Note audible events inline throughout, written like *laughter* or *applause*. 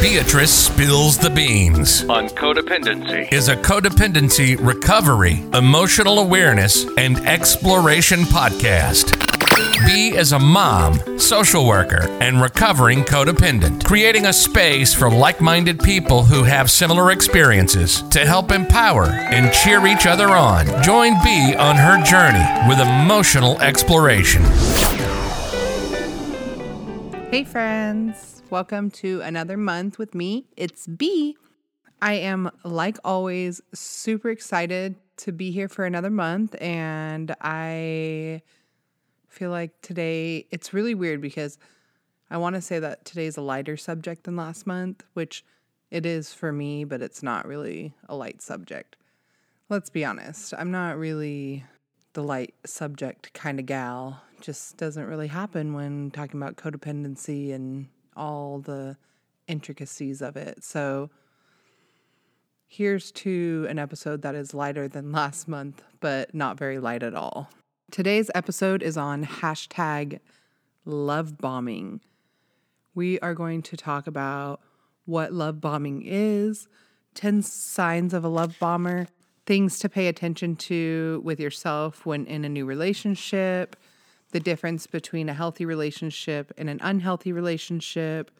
Beatrice Spills the Beans on codependency. is a codependency recovery, emotional awareness, and exploration podcast. B is a mom, social worker, and recovering codependent, creating a space for like minded people who have similar experiences to help empower and cheer each other on. Join B on her journey with emotional exploration. Hey, friends. Welcome to another month with me. It's B. I am, like always, super excited to be here for another month. And I feel like today it's really weird because I want to say that today's a lighter subject than last month, which it is for me, but it's not really a light subject. Let's be honest, I'm not really the light subject kind of gal. Just doesn't really happen when talking about codependency and all the intricacies of it. So, here's to an episode that is lighter than *laughs* last month, but not very light at all. Today's episode is on hashtag love bombing. We are going to talk about what love bombing is, 10 signs of a love bomber, things to pay attention to with yourself when in a new relationship, the difference between a healthy relationship and an unhealthy relationship,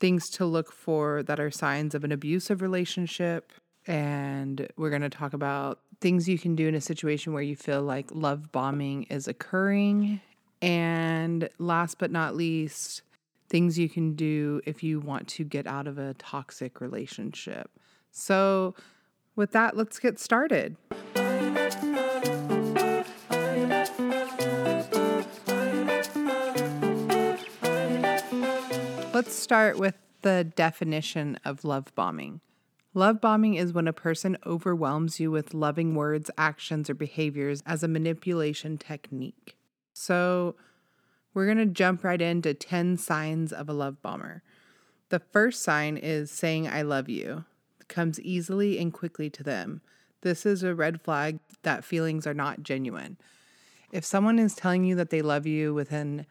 things to look for that are signs of an abusive relationship. And we're going to talk about things you can do in a situation where you feel like love bombing is occurring. And last but not least, things you can do if you want to get out of a toxic relationship. So, with that, let's get started. Let's start with the definition of love bombing. Love bombing is when a person overwhelms you with loving words, actions, or behaviors as a manipulation technique. So, we're going to jump right into 10 signs of a love bomber. The first sign is saying, I love you. It comes easily and quickly to them. This is a red flag that feelings are not genuine. If someone is telling you that they love you within,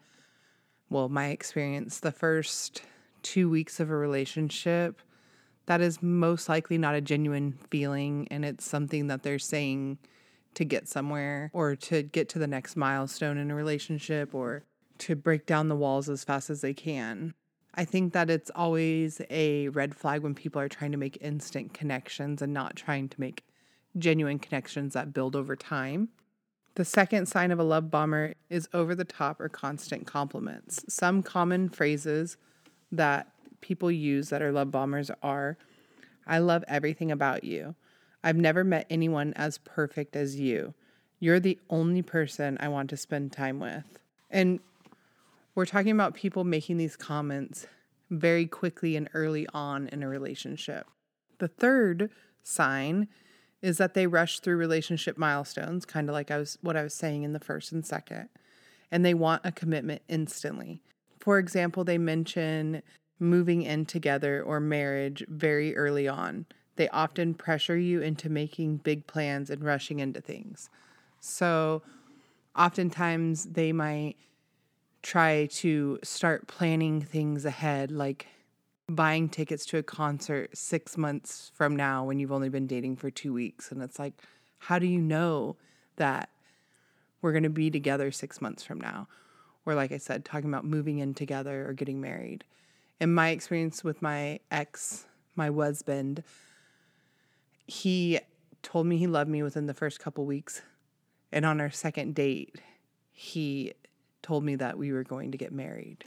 well, my experience, the first two weeks of a relationship, that is most likely not a genuine feeling. And it's something that they're saying to get somewhere or to get to the next milestone in a relationship or to break down the walls as fast as they can. I think that it's always a red flag when people are trying to make instant connections and not trying to make genuine connections that build over time. The second sign of a love bomber is over the top or constant compliments. Some common phrases that people use that are love bombers are I love everything about you. I've never met anyone as perfect as you. You're the only person I want to spend time with. And we're talking about people making these comments very quickly and early on in a relationship. The third sign is that they rush through relationship milestones, kind of like I was what I was saying in the first and second, and they want a commitment instantly. For example, they mention moving in together or marriage very early on. They often pressure you into making big plans and rushing into things. So, oftentimes they might try to start planning things ahead, like buying tickets to a concert six months from now when you've only been dating for two weeks. And it's like, how do you know that we're going to be together six months from now? Or, like I said, talking about moving in together or getting married. In my experience with my ex, my husband, he told me he loved me within the first couple weeks. And on our second date, he told me that we were going to get married.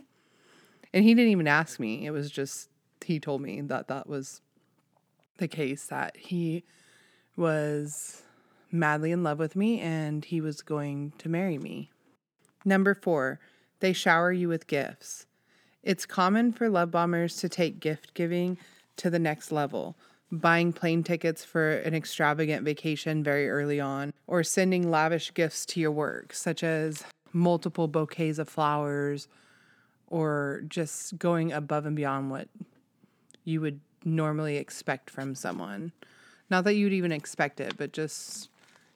And he didn't even ask me. It was just, he told me that that was the case, that he was madly in love with me and he was going to marry me. Number four, they shower you with gifts. It's common for love bombers to take gift giving to the next level, buying plane tickets for an extravagant vacation very early on, or sending lavish gifts to your work, such as multiple bouquets of flowers or just going above and beyond what you would normally expect from someone. Not that you'd even expect it, but just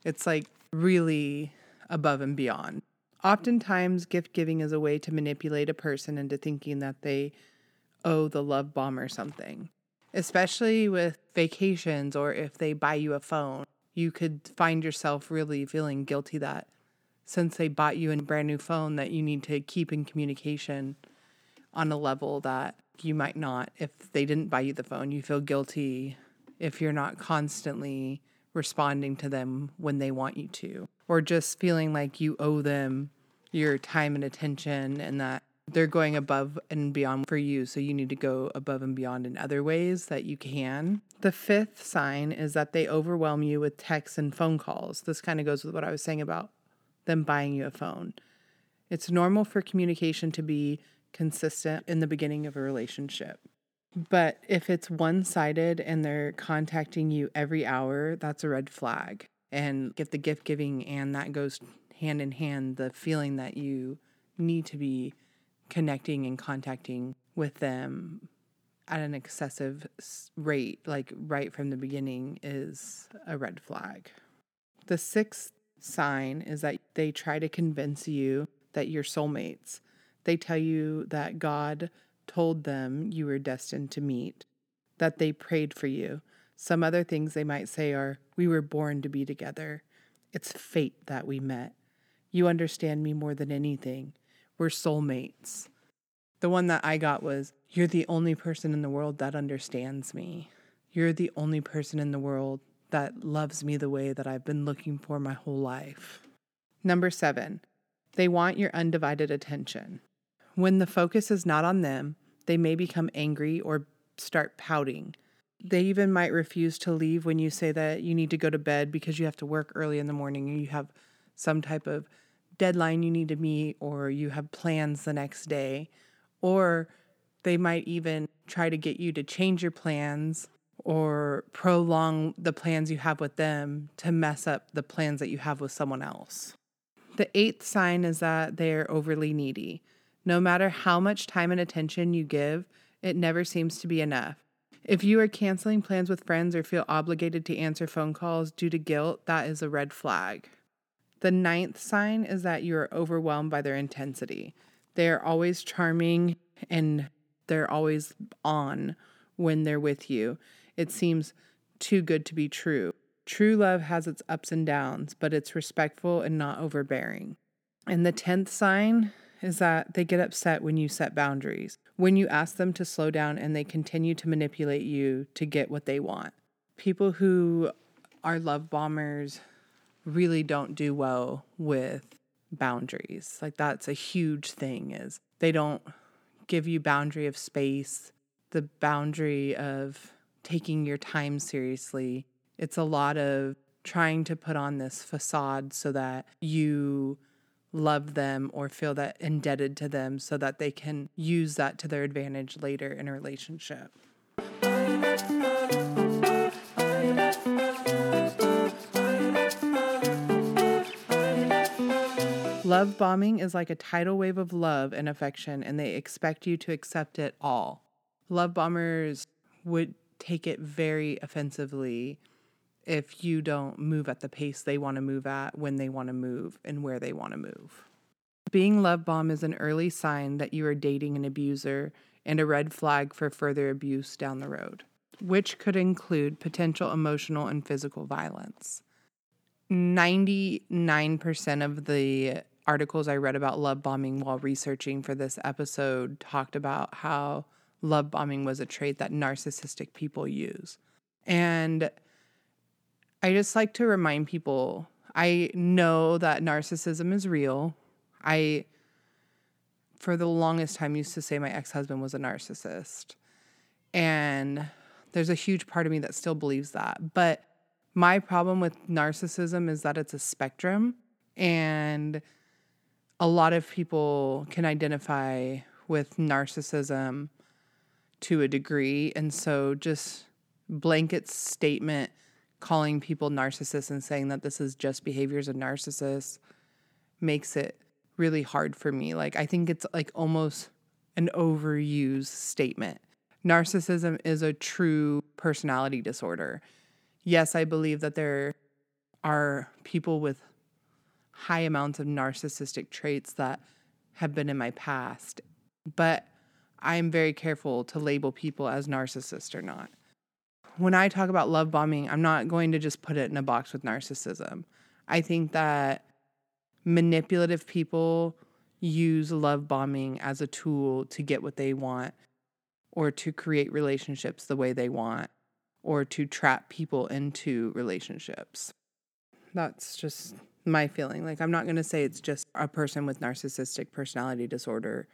it's like really above and beyond. Oftentimes, gift giving is a way to manipulate a person into thinking that they owe the love bomber something, especially with vacations or if they buy you a phone. You could find yourself really feeling guilty that since they bought you a brand new phone that you need to keep in communication on a level that you might not if they didn't buy you the phone. You feel guilty if you're not constantly responding to them when they want you to, or just feeling like you owe them your time and attention and that they're going above and beyond for you. So you need to go above and beyond in other ways that you can. The fifth sign is that they overwhelm you with texts and phone calls. This kind of goes with what I was saying about them buying you a phone. It's normal for communication to be consistent in the beginning of a relationship. But if it's one sided and they're contacting you every hour, that's a red flag. And get the gift giving, and that goes hand in hand the feeling that you need to be connecting and contacting with them at an excessive rate, like right from the beginning, is a red flag. The sixth sign is that they try to convince you that you're soulmates. They tell you that God told them you were destined to meet, that they prayed for you. Some other things they might say are, We were born to be together. It's fate that we met. You understand me more than anything. We're soulmates. The one that I got was, You're the only person in the world that understands me. You're the only person in the world that loves me the way that I've been looking for my whole life. Number seven, they want your undivided attention. When the focus is not on them, they may become angry or start pouting. They even might refuse to leave when you say that you need to go to bed because you have to work early in the morning and you have some type of deadline you need to meet or you have plans the next day. Or they might even try to get you to change your plans or prolong the plans you have with them to mess up the plans that you have with someone else. The eighth sign is that they are overly needy. No matter how much time and attention you give, it never seems to be enough. If you are canceling plans with friends or feel obligated to answer phone calls due to guilt, that is a red flag. The ninth sign is that you are overwhelmed by their intensity. They are always charming and they're always on when they're with you. It seems too good to be true. True love has its ups and downs, but it's respectful and not overbearing. And the 10th sign is that they get upset when you set boundaries, when you ask them to slow down and they continue to manipulate you to get what they want. People who are love bombers really don't do well with boundaries. Like that's a huge thing is they don't give you boundary of space, the boundary of taking your time seriously. It's a lot of trying to put on this facade so that you love them or feel that indebted to them so that they can use that to their advantage later in a relationship. Love bombing is like a tidal wave of love and affection, and they expect you to accept it all. Love bombers would take it very offensively if you don't move at the pace they want to move at, when they want to move, and where they want to move. Being love bomb is an early sign that you are dating an abuser and a red flag for further abuse down the road, which could include potential emotional and physical violence. 99% of the articles I read about love bombing while researching for this episode talked about how love bombing was a trait that narcissistic people use. And I just like to remind people I know that narcissism is real. I, for the longest time, used to say my ex husband was a narcissist. And there's a huge part of me that still believes that. But my problem with narcissism is that it's a spectrum. And a lot of people can identify with narcissism to a degree. And so just blanket statement calling people narcissists and saying that this is just behaviors of narcissists makes it really hard for me. Like I think it's like almost an overused statement. Narcissism is a true personality disorder. Yes, I believe that there are people with high amounts of narcissistic traits that have been in my past, but I'm very careful to label people as narcissist or not. When I talk about love bombing, I'm not going to just put it in a box with narcissism. I think that manipulative people use love bombing as a tool to get what they want or to create relationships the way they want or to trap people into relationships. That's just my feeling. Like, I'm not going to say it's just a person with narcissistic personality disorder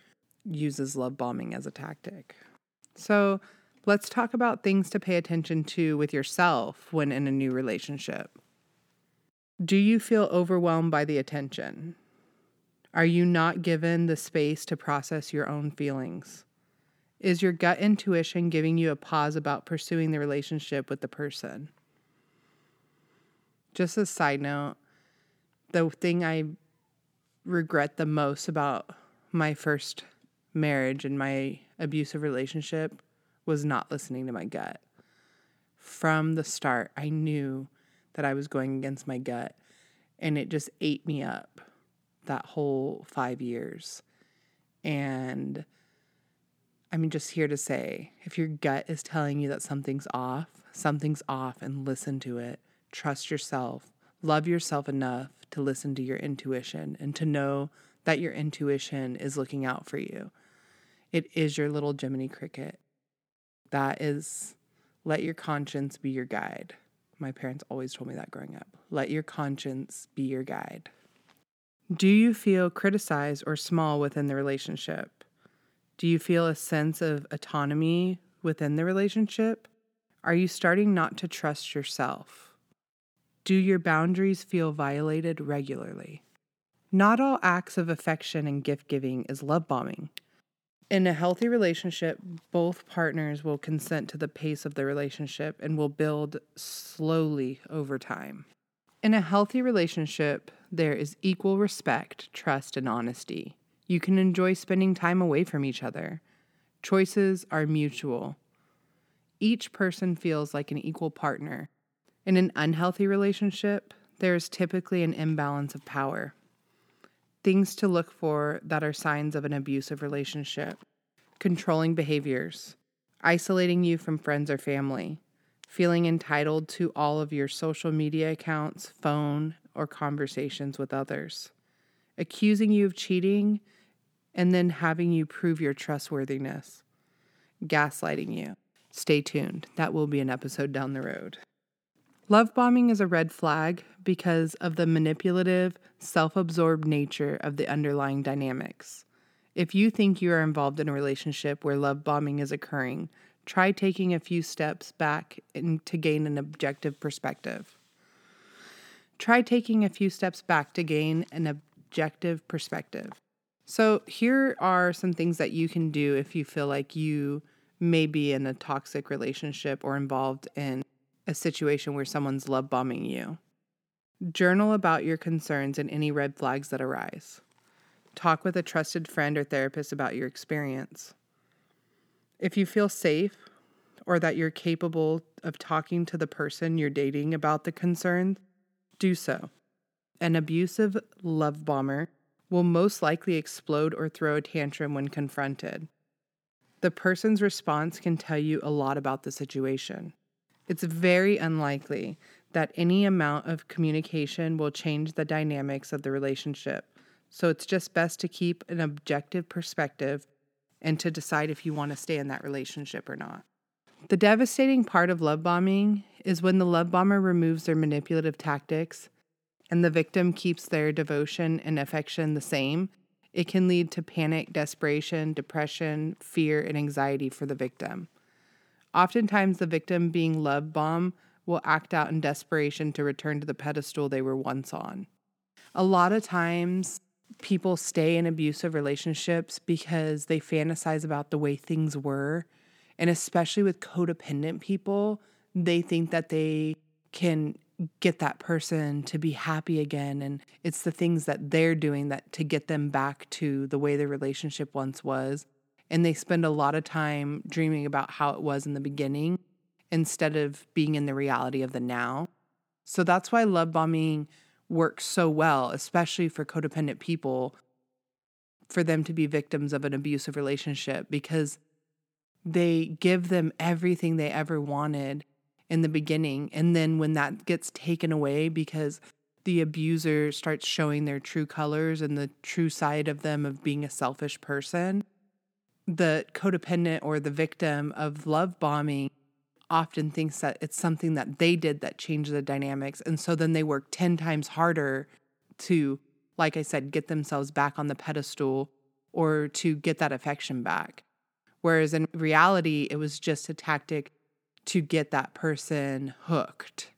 uses love bombing as a tactic. So, let's talk about things to pay attention to with yourself when in a new relationship. Do you feel overwhelmed by the attention? Are you not given the space to process your own feelings? Is your gut intuition giving you a pause about pursuing the relationship with the person? Just a side note, the thing I regret the most about my first marriage and my abusive relationship was not listening to my gut. From the start, I knew that I was going against my gut, and it just ate me up that whole five years. And I'm just here to say if your gut is telling you that something's off, something's off, and listen to it. Trust yourself. Love yourself enough to listen to your intuition and to know that your intuition is looking out for you. It is your little Jiminy Cricket. That is, let your conscience be your guide. My parents always told me that growing up. Let your conscience be your guide. Do you feel criticized or small within the relationship? Do you feel a sense of autonomy within the relationship? Are you starting not to trust yourself? Do your boundaries feel violated regularly? Not all acts of affection and gift giving is love bombing. In a healthy relationship, both partners will consent to the pace of the relationship and will build slowly over time. In a healthy relationship, there is equal respect, trust, and honesty. You can enjoy spending time away from each other. Choices are mutual. Each person feels like an equal partner. In an unhealthy relationship, there is typically an imbalance of power. Things to look for that are signs of an abusive relationship. Controlling behaviors, isolating you from friends or family, feeling entitled to all of your social media accounts, phone, or conversations with others, accusing you of cheating, and then having you prove your trustworthiness, gaslighting you. Stay tuned, that will be an episode down the road. Love bombing is a red flag because of the manipulative, self absorbed nature of the underlying dynamics. If you think you are involved in a relationship where love bombing is occurring, try taking a few steps back in, to gain an objective perspective. Try taking a few steps back to gain an objective perspective. So, here are some things that you can do if you feel like you may be in a toxic relationship or involved in a situation where someone's love bombing you. Journal about your concerns and any red flags that arise. Talk with a trusted friend or therapist about your experience. If you feel safe or that you're capable of talking to the person you're dating about the concerns, do so. An abusive love bomber will most likely explode or throw a tantrum when confronted. The person's response can tell you a lot about the situation. It's very unlikely that any amount of communication will change the dynamics of the relationship. So it's just best to keep an objective perspective and to decide if you want to stay in that relationship or not. The devastating part of love bombing is when the love bomber removes their manipulative tactics and the victim keeps their devotion and affection the same. It can lead to panic, desperation, depression, fear, and anxiety for the victim. Oftentimes, the victim being love bombed will act out in desperation to return to the pedestal they were once on. A lot of times, people stay in abusive relationships because they fantasize about the way things were. And especially with codependent people, they think that they can get that person to be happy again and it's the things that they're doing that to get them back to the way the relationship once was and they spend a lot of time dreaming about how it was in the beginning instead of being in the reality of the now. So that's why love bombing works so well, especially for codependent people. for them to be victims of an abusive relationship because they give them everything they ever wanted in the beginning. And then when that gets taken away because the abuser starts showing their true colors and the true side of them of being a selfish person, the codependent or the victim of love bombing often thinks that it's something that they did that changed the dynamics. And so then they work 10 times harder to, like I said, get themselves back on the pedestal or to get that affection back. Whereas in reality, it was just a tactic to get that person hooked.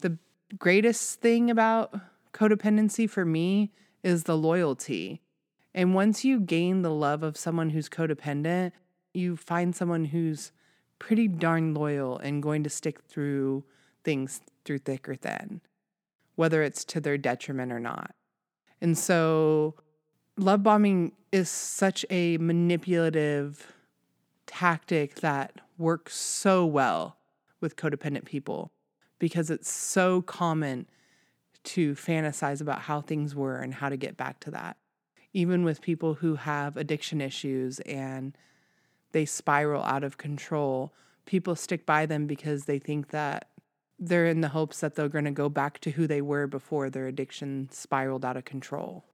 The greatest thing about codependency for me is the loyalty. And once you gain the love of someone who's codependent, you find someone who's pretty darn loyal and going to stick through things through thick or thin, whether it's to their detriment or not. And so, love bombing is such a manipulative tactic that works so well with codependent people because it's so common to fantasize about how things were and how to get back to that. Even with people who have addiction issues and they spiral out of control, people stick by them because they think that they're in the hopes that they're going to go back to who they were before their addiction spiraled out of control.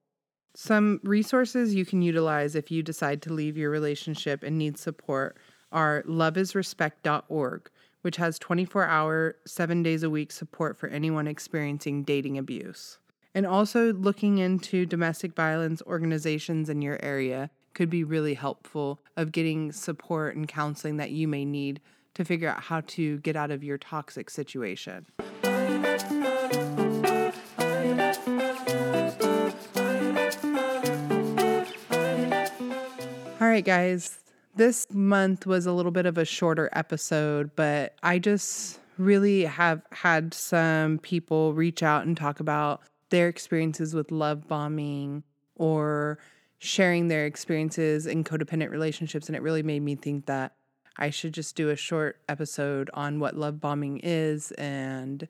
Some resources you can utilize if you decide to leave your relationship and need support are loveisrespect.org, which has 24 hour, seven days a week support for anyone experiencing dating abuse. And also looking into domestic violence organizations in your area could be really helpful of getting support and counseling that you may need to figure out how to get out of your toxic situation. All right, guys. This month was a little bit of a shorter episode, but I just really have had some people reach out and talk about their experiences with love bombing or sharing their experiences in codependent relationships. And it really made me think that I should just do a short episode on what love bombing is. And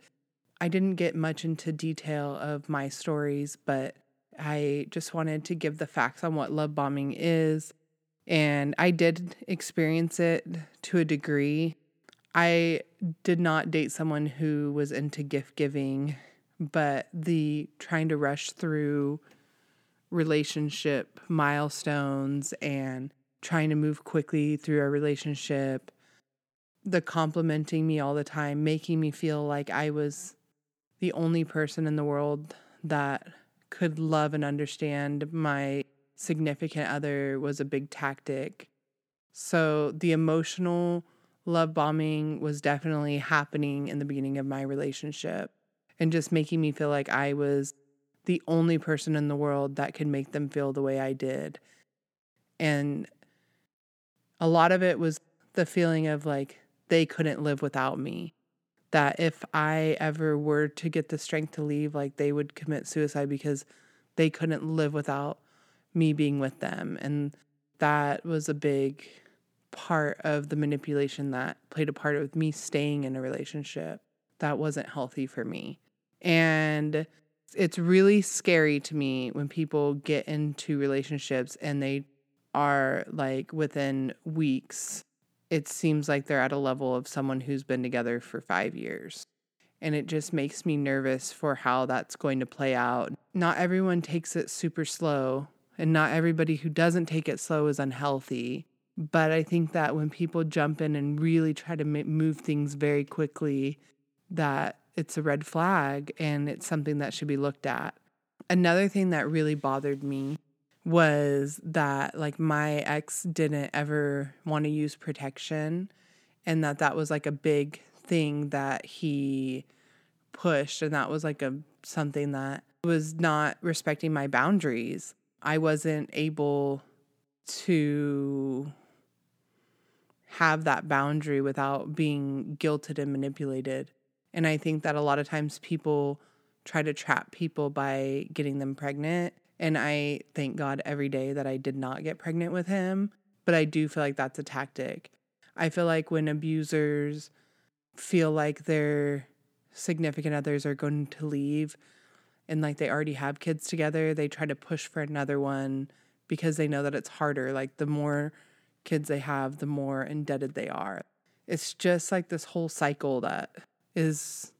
I didn't get much into detail of my stories, but I just wanted to give the facts on what love bombing is. And I did experience it to a degree. I did not date someone who was into gift giving, but the trying to rush through relationship milestones and trying to move quickly through a relationship, the complimenting me all the time, making me feel like I was the only person in the world that could love and understand my significant other was a big tactic. So the emotional love bombing was definitely happening in the beginning of my relationship and just making me feel like I was the only person in the world that could make them feel the way I did. And a lot of it was the feeling of like they couldn't live without me. That if I ever were to get the strength to leave, like they would commit suicide because they couldn't live without me being with them. And that was a big part of the manipulation that played a part of me staying in a relationship that wasn't healthy for me. And it's really scary to me when people get into relationships and they are like within weeks it seems like they're at a level of someone who's been together for 5 years. And it just makes me nervous for how that's going to play out. Not everyone takes it super slow and not everybody who doesn't take it slow is unhealthy. But i think that when people jump in and really try to move things very quickly that it's a red flag and it's something that should be looked at. Another thing that really bothered me was that like my ex didn't ever want to use protection and that that was like a big thing that he pushed and that was like a something that was not respecting my boundaries. I wasn't able to have that boundary without being guilted and manipulated. And I think that a lot of times people try to trap people by getting them pregnant. And I thank God every day that I did not get pregnant with him. But I do feel like that's a tactic. I feel like when abusers feel like their significant others are going to leave, and like they already have kids together, they try to push for another one because they know that it's harder. Like the more kids they have, the more indebted they are. It's just like this whole cycle that is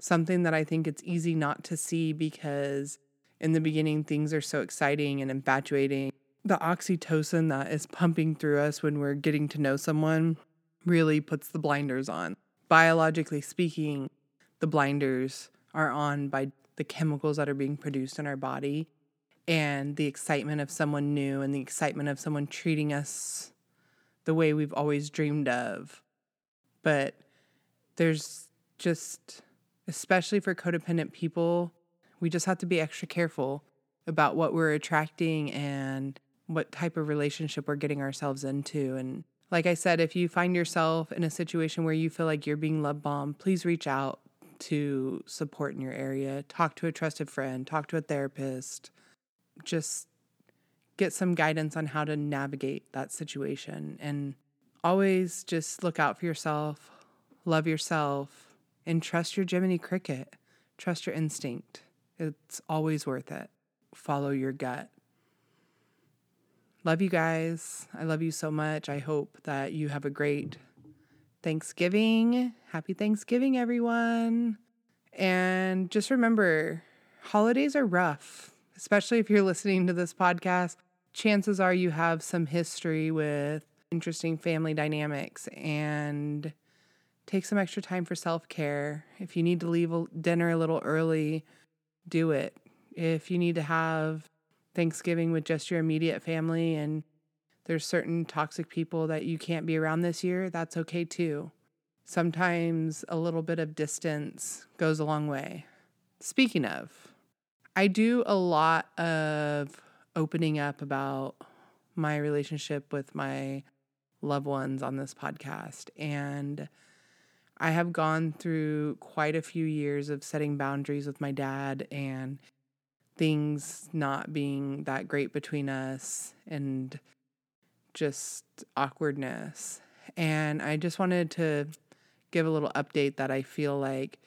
something that I think it's easy not to see because in the beginning things are so exciting and infatuating. The oxytocin that is pumping through us when we're getting to know someone really puts the blinders on. Biologically speaking, the blinders are on by the chemicals that are being produced in our body and the excitement of someone new and the excitement of someone treating us the way we've always dreamed of. But there's just, especially for codependent people, we just have to be extra careful about what we're attracting and what type of relationship we're getting ourselves into. And like I said, if you find yourself in a situation where you feel like you're being love bombed, please reach out to support in your area. Talk to a trusted friend, talk to a therapist. Just get some guidance on how to navigate that situation. And always just look out for yourself, love yourself, and trust your Jiminy Cricket. Trust your instinct. It's always worth it. Follow your gut. Love you guys. I love you so much. I hope that you have a great Thanksgiving. Happy Thanksgiving, everyone. And just remember, holidays are rough, especially if you're listening to this podcast. Chances are you have some history with interesting family dynamics and take some extra time for self care. If you need to leave dinner a little early, do it. If you need to have Thanksgiving with just your immediate family and there's certain toxic people that you can't be around this year, that's okay too. Sometimes a little bit of distance goes a long way. Speaking of, I do a lot of opening up about my relationship with my loved ones on this podcast. And I have gone through quite a few years of setting boundaries with my dad and things not being that great between us and just awkwardness. And I just wanted to give a little update that I feel like,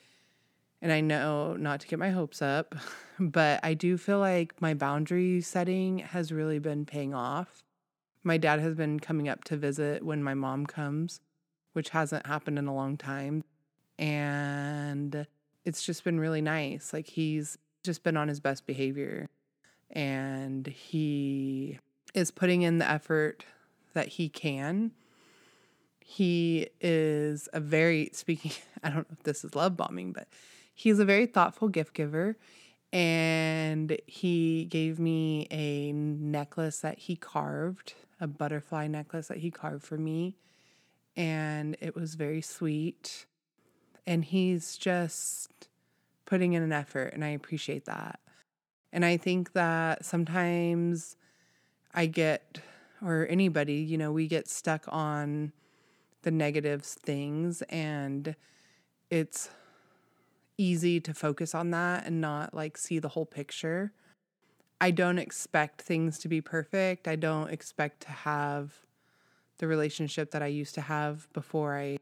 and I know not to get my hopes up, *laughs* but I do feel like my boundary setting has really been paying off. My dad has been coming up to visit when my mom comes, which hasn't happened in a long time. And it's just been really nice. Like he's just been on his best behavior and he is putting in the effort that he can. He is a very, speaking, *laughs* I don't know if this is love bombing, but he's a very thoughtful gift giver. And he gave me a necklace that he carved, a butterfly necklace that he carved for me. And it was very sweet. And he's just putting in an effort, and I appreciate that. And I think that sometimes I get or anybody, you know, we get stuck on the negative things and it's easy to focus on that and not like see the whole picture. I don't expect things to be perfect. I don't expect to have the relationship that I used to have before I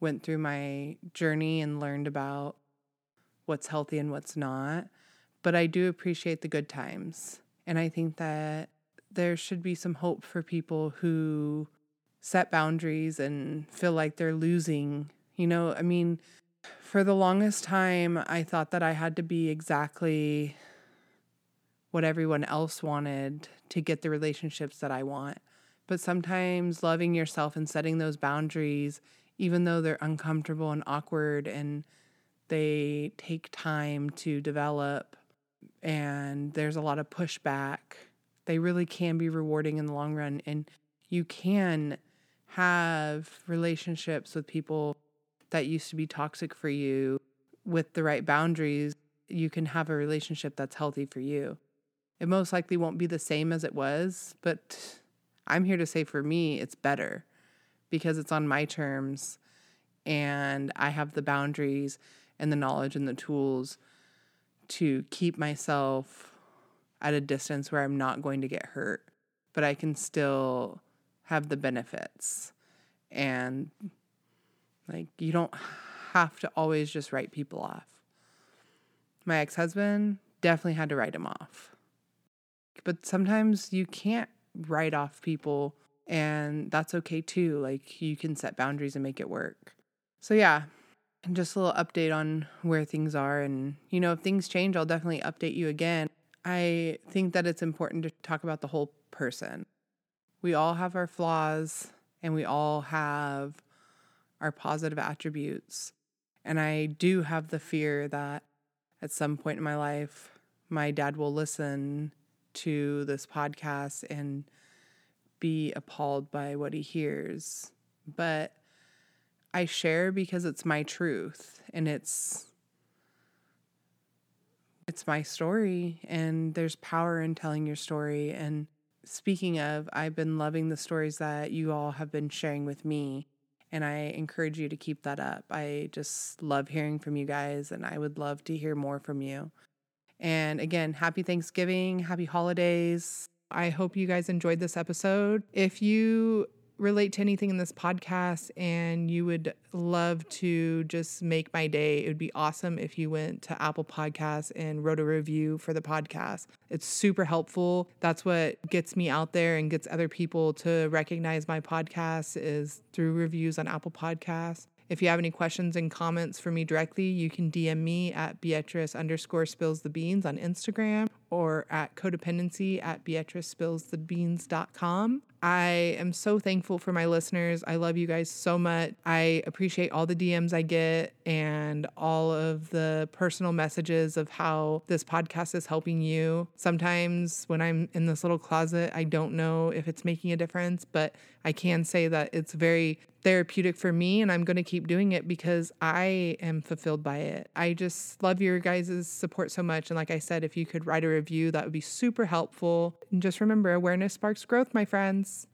went through my journey and learned about what's healthy and what's not. But I do appreciate the good times. And I think that there should be some hope for people who set boundaries and feel like they're losing. You know, I mean, for the longest time, I thought that I had to be exactly what everyone else wanted to get the relationships that I want. But sometimes loving yourself and setting those boundaries, even though they're uncomfortable and awkward and they take time to develop and there's a lot of pushback they really can be rewarding in the long run. And you can have relationships with people that used to be toxic for you with the right boundaries. You can have a relationship that's healthy for you. It most likely won't be the same as it was, but I'm here to say for me, it's better because it's on my terms and I have the boundaries and the knowledge and the tools to keep myself at a distance where I'm not going to get hurt, but I can still have the benefits. And like, you don't have to always just write people off. My ex husband, definitely had to write him off. But sometimes you can't write off people, and that's okay too. Like you can set boundaries and make it work. So, yeah, and just a little update on where things are. And, you know, if things change, I'll definitely update you again. I think that it's important to talk about the whole person. We all have our flaws and we all have our positive attributes. And I do have the fear that at some point in my life, my dad will listen to this podcast and be appalled by what he hears. But I share because it's my truth and it's it's my story and there's power in telling your story and speaking of I've been loving the stories that you all have been sharing with me and I encourage you to keep that up. I just love hearing from you guys and I would love to hear more from you. And again, happy Thanksgiving, happy holidays. I hope you guys enjoyed this episode. If you relate to anything in this podcast and you would love to just make my day, it would be awesome if you went to Apple Podcasts and wrote a review for the podcast. It's super helpful. That's what gets me out there and gets other people to recognize my podcast is through reviews on Apple Podcasts. If you have any questions and comments for me directly, you can DM me at Beatrice underscore spills the beans on Instagram or at codependency at beatricespillsthebeans.com. I am so thankful for my listeners. I love you guys so much. I appreciate all the DMs I get and all of the personal messages of how this podcast is helping you. Sometimes when I'm in this little closet, I don't know if it's making a difference, but I can say that it's very therapeutic for me and I'm going to keep doing it because I am fulfilled by it. I just love your guys' support so much. And like I said, if you could write a review. That would be super helpful. And just remember awareness sparks growth, my friends.